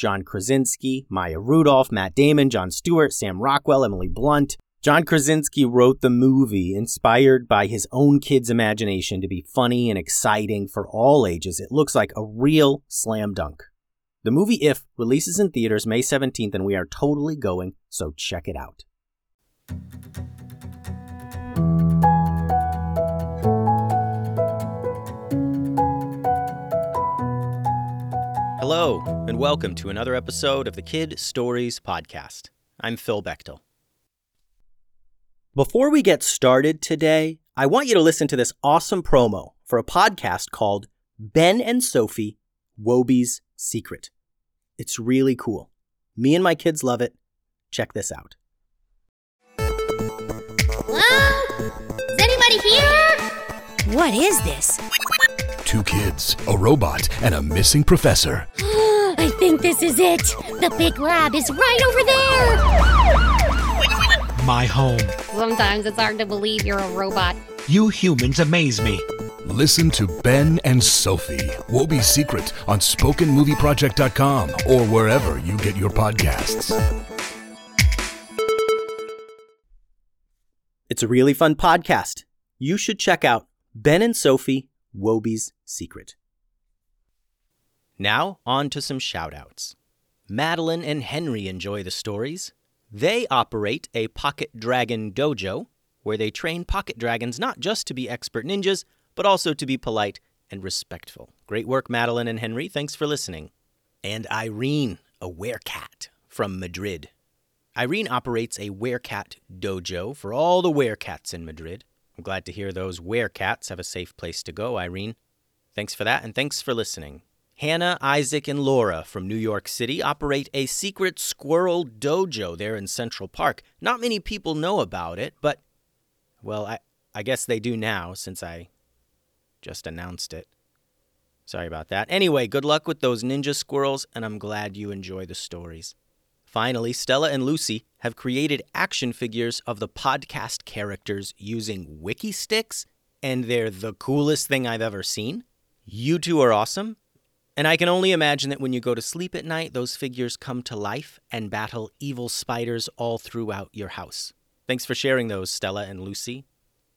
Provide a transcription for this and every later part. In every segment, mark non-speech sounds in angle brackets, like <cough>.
John Krasinski, Maya Rudolph, Matt Damon, Jon Stewart, Sam Rockwell, Emily Blunt. John Krasinski wrote the movie inspired by his own kid's imagination to be funny and exciting for all ages. It looks like a real slam dunk. The movie If releases in theaters May 17th, and we are totally going, so check it out. Hello, and welcome to another episode of the Kid Stories Podcast. I'm Phil Bechtel. Before we get started today, I want you to listen to this awesome promo for a podcast called Ben and Sophie Wobie's Secret. It's really cool. Me and my kids love it. Check this out. Hello? Is anybody here? What is this? Two kids, a robot, and a missing professor. <gasps> I think this is it. The big lab is right over there. My home. Sometimes it's hard to believe you're a robot. You humans amaze me. Listen to Ben and Sophie, Wobie's Secret on SpokenMovieProject.com or wherever you get your podcasts. It's a really fun podcast. You should check out Ben and Sophie Wobie's Secret. Now, on to some shoutouts. Madeline and Henry enjoy the stories. They operate a Pocket Dragon dojo, where they train pocket dragons not just to be expert ninjas, but also to be polite and respectful. Great work, Madeline and Henry. Thanks for listening. And Irene, a werecat from Madrid. Irene operates a werecat dojo for all the werecats in Madrid. I'm glad to hear those werecats have a safe place to go, Irene. Thanks for that, and thanks for listening. Hannah, Isaac, and Laura from New York City operate a secret squirrel dojo there in Central Park. Not many people know about it, but, well, I, I guess they do now since I just announced it. Sorry about that. Anyway, good luck with those ninja squirrels, and I'm glad you enjoy the stories. Finally, Stella and Lucy have created action figures of the podcast characters using Wikki Stix, and they're the coolest thing I've ever seen. You two are awesome, and I can only imagine that when you go to sleep at night, those figures come to life and battle evil spiders all throughout your house. Thanks for sharing those, Stella and Lucy.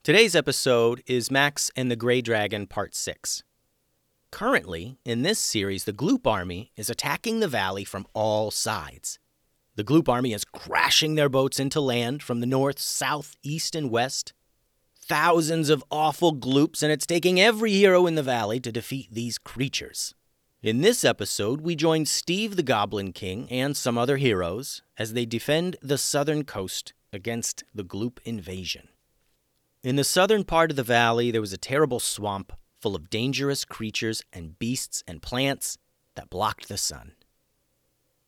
Today's episode is Max and the Grey Dragon Part 6. Currently, in this series, the Gloop Army is attacking the valley from all sides. The Gloop army is crashing their boats into land from the north, south, east, and west. Thousands of awful gloops, and it's taking every hero in the valley to defeat these creatures. In this episode, we join Steve the Goblin King and some other heroes as they defend the southern coast against the Gloop invasion. In the southern part of the valley, there was a terrible swamp full of dangerous creatures and beasts and plants that blocked the sun.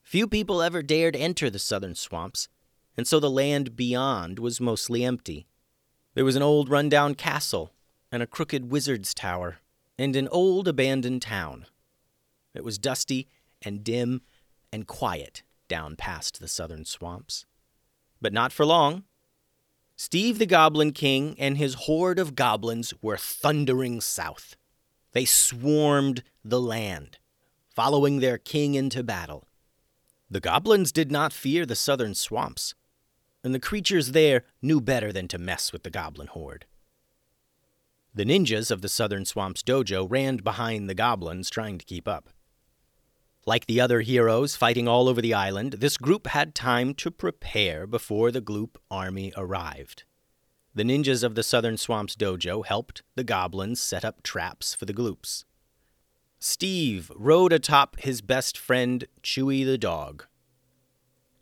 Few people ever dared enter the southern swamps, and so the land beyond was mostly empty. There was an old rundown castle, and a crooked wizard's tower, and an old abandoned town. It was dusty and dim and quiet down past the southern swamps. But not for long. Steve the Goblin King and his horde of goblins were thundering south. They swarmed the land, following their king into battle. The goblins did not fear the southern swamps, and the creatures there knew better than to mess with the goblin horde. The ninjas of the southern swamps dojo ran behind the goblins, trying to keep up. Like the other heroes fighting all over the island, this group had time to prepare before the Gloop army arrived. The ninjas of the Southern Swamps dojo helped the goblins set up traps for the Gloops. Steve rode atop his best friend, Chewy the dog.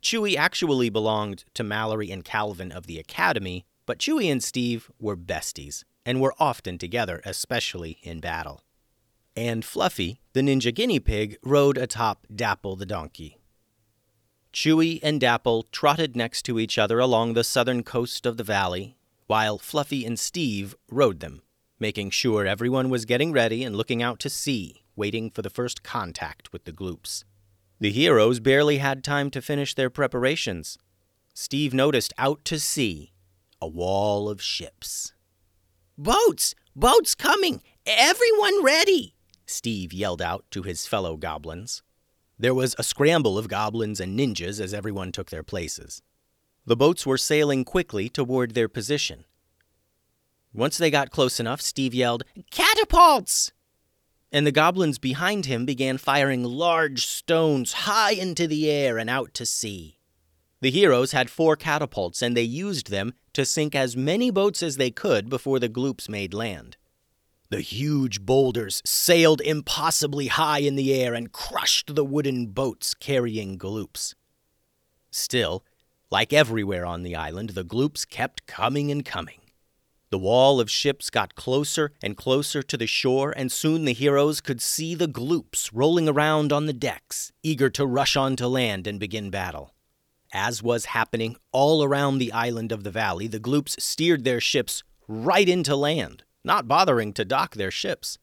Chewy actually belonged to Mallory and Calvin of the Academy, but Chewy and Steve were besties and were often together, especially in battle. And Fluffy, the ninja guinea pig, rode atop Dapple the donkey. Chewy and Dapple trotted next to each other along the southern coast of the valley, while Fluffy and Steve rode them, making sure everyone was getting ready and looking out to sea, waiting for the first contact with the Gloops. The heroes barely had time to finish their preparations. Steve noticed out to sea a wall of ships. Boats! Boats coming! Everyone ready! Steve yelled out to his fellow goblins. There was a scramble of goblins and ninjas as everyone took their places. The boats were sailing quickly toward their position. Once they got close enough, Steve yelled, Catapults! And the goblins behind him began firing large stones high into the air and out to sea. The heroes had four catapults, and they used them to sink as many boats as they could before the gloops made land. The huge boulders sailed impossibly high in the air and crushed the wooden boats carrying gloops. Still, like everywhere on the island, the gloops kept coming and coming. The wall of ships got closer and closer to the shore, and soon the heroes could see the gloops rolling around on the decks, eager to rush onto land and begin battle. As was happening all around the island of the valley, the gloops steered their ships right into land, not bothering to dock their ships.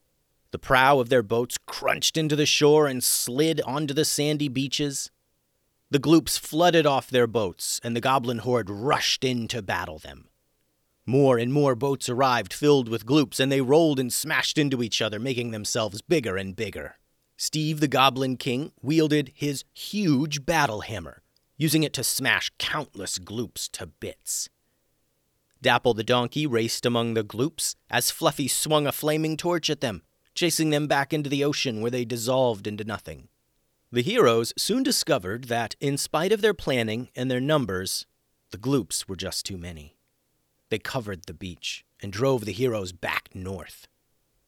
The prow of their boats crunched into the shore and slid onto the sandy beaches. The gloops flooded off their boats, and the goblin horde rushed in to battle them. More and more boats arrived filled with gloops, and they rolled and smashed into each other, making themselves bigger and bigger. Steve the Goblin King wielded his huge battle hammer, using it to smash countless gloops to bits. Dapple the donkey raced among the gloops as Fluffy swung a flaming torch at them, chasing them back into the ocean where they dissolved into nothing. The heroes soon discovered that, in spite of their planning and their numbers, the gloops were just too many. They covered the beach and drove the heroes back north.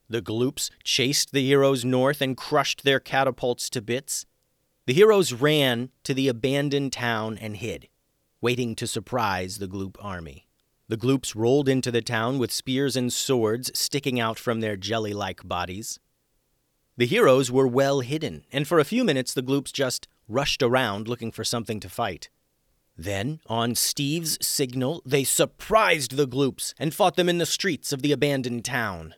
The gloops chased the heroes north and crushed their catapults to bits. The heroes ran to the abandoned town and hid, waiting to surprise the gloop army. The gloops rolled into the town with spears and swords sticking out from their jelly like bodies. The heroes were well hidden, and for a few minutes the gloops just rushed around looking for something to fight. Then, on Steve's signal, they surprised the gloops and fought them in the streets of the abandoned town.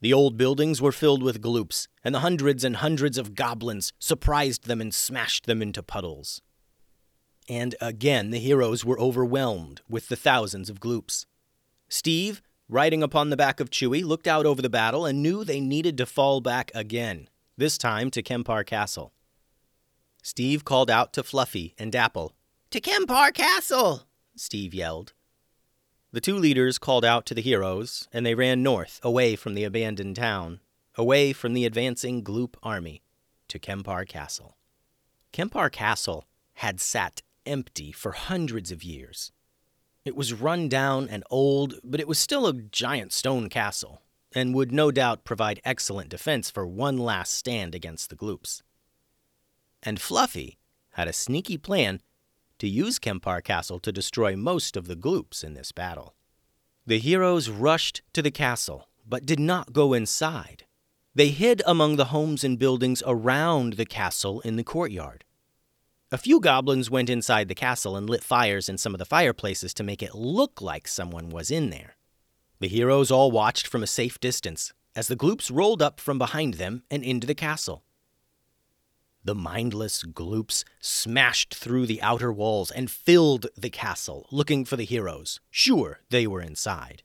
The old buildings were filled with gloops, and the hundreds and hundreds of goblins surprised them and smashed them into puddles. And again the heroes were overwhelmed with the thousands of gloops. Steve riding upon the back of Chewie, looked out over the battle and knew they needed to fall back again, this time to Kempar Castle. Steve called out to Fluffy and Dapple. To Kempar Castle! Steve yelled. The two leaders called out to the heroes, and they ran north, away from the abandoned town, away from the advancing Gloop army, to Kempar Castle. Kempar Castle had sat empty for hundreds of years. It was run down and old, but it was still a giant stone castle, and would no doubt provide excellent defense for one last stand against the Gloops. And Fluffy had a sneaky plan to use Kempar Castle to destroy most of the Gloops in this battle. The heroes rushed to the castle, but did not go inside. They hid among the homes and buildings around the castle in the courtyard. A few goblins went inside the castle and lit fires in some of the fireplaces to make it look like someone was in there. The heroes all watched from a safe distance as the gloops rolled up from behind them and into the castle. The mindless gloops smashed through the outer walls and filled the castle, looking for the heroes, sure they were inside.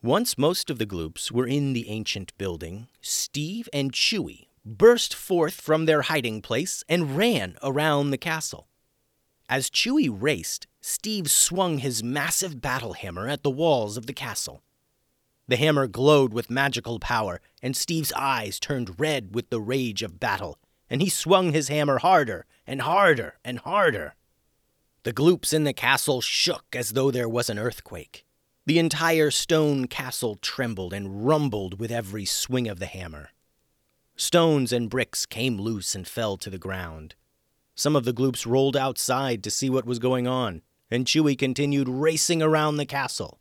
Once most of the gloops were in the ancient building, Steve and Chewy burst forth from their hiding place and ran around the castle. As Chewy raced, Steve swung his massive battle hammer at the walls of the castle. The hammer glowed with magical power, and Steve's eyes turned red with the rage of battle and he swung his hammer harder and harder and harder. The gloops in the castle shook as though there was an earthquake. The entire stone castle trembled and rumbled with every swing of the hammer. Stones and bricks came loose and fell to the ground. Some of the gloops rolled outside to see what was going on, and Chewie continued racing around the castle,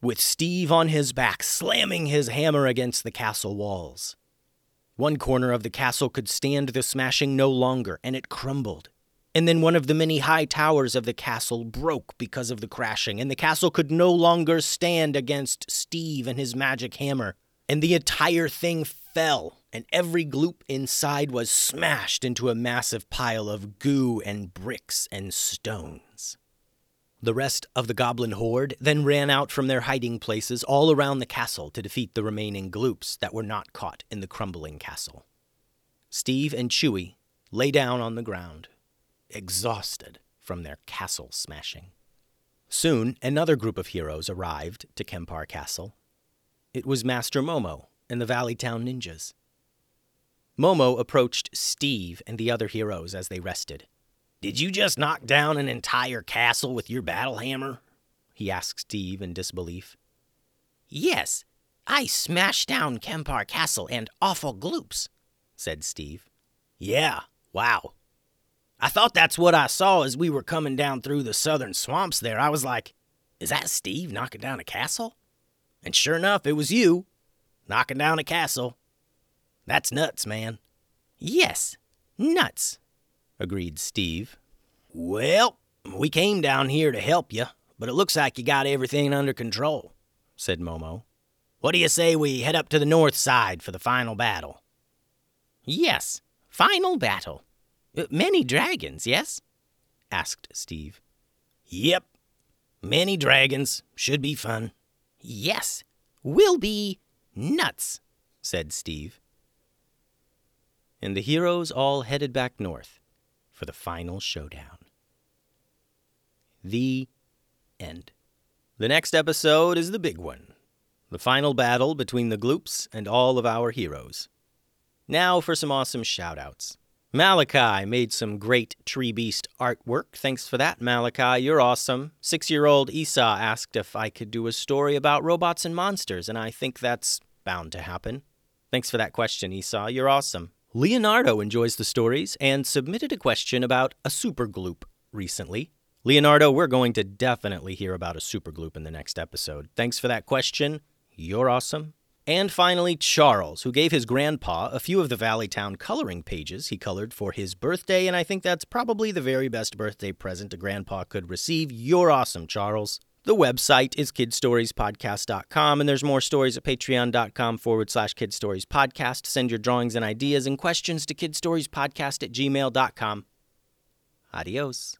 with Steve on his back slamming his hammer against the castle walls. One corner of the castle could stand the smashing no longer, and it crumbled. And then one of the many high towers of the castle broke because of the crashing, and the castle could no longer stand against Steve and his magic hammer, and the entire thing fell, and every gloop inside was smashed into a massive pile of goo and bricks and stones. The rest of the goblin horde then ran out from their hiding places all around the castle to defeat the remaining gloops that were not caught in the crumbling castle. Steve and Chewie lay down on the ground, exhausted from their castle smashing. Soon, another group of heroes arrived to Kempar Castle. It was Master Momo and the Valley Town Ninjas. Momo approached Steve and the other heroes as they rested. Did you just knock down an entire castle with your battle hammer? He asked Steve in disbelief. Yes, I smashed down Kempar Castle and awful gloops, said Steve. Yeah, wow. I thought that's what I saw as we were coming down through the southern swamps there. I was like, is that Steve knocking down a castle? And sure enough, it was you knocking down a castle. That's nuts, man. Yes, nuts, agreed Steve. Well, we came down here to help you, but it looks like you got everything under control, said Momo. What do you say we head up to the north side for the final battle? Yes, final battle. Uh, many dragons, yes? asked Steve. Yep, many dragons. Should be fun. Yes, will be nuts, said Steve. And the heroes all headed back north for the final showdown. The end. The next episode is the big one the final battle between the Gloops and all of our heroes. Now for some awesome shoutouts. Malachi made some great Tree Beast artwork. Thanks for that, Malachi. You're awesome. Six year old Esau asked if I could do a story about robots and monsters, and I think that's bound to happen. Thanks for that question, Esau. You're awesome. Leonardo enjoys the stories and submitted a question about a supergloop recently. Leonardo, we're going to definitely hear about a supergloop in the next episode. Thanks for that question. You're awesome. And finally, Charles, who gave his grandpa a few of the Valley Town coloring pages he colored for his birthday, and I think that's probably the very best birthday present a grandpa could receive. You're awesome, Charles. The website is kidstoriespodcast.com, and there's more stories at patreon.com forward slash kidstoriespodcast. Send your drawings and ideas and questions to kidstoriespodcast at gmail.com. Adios.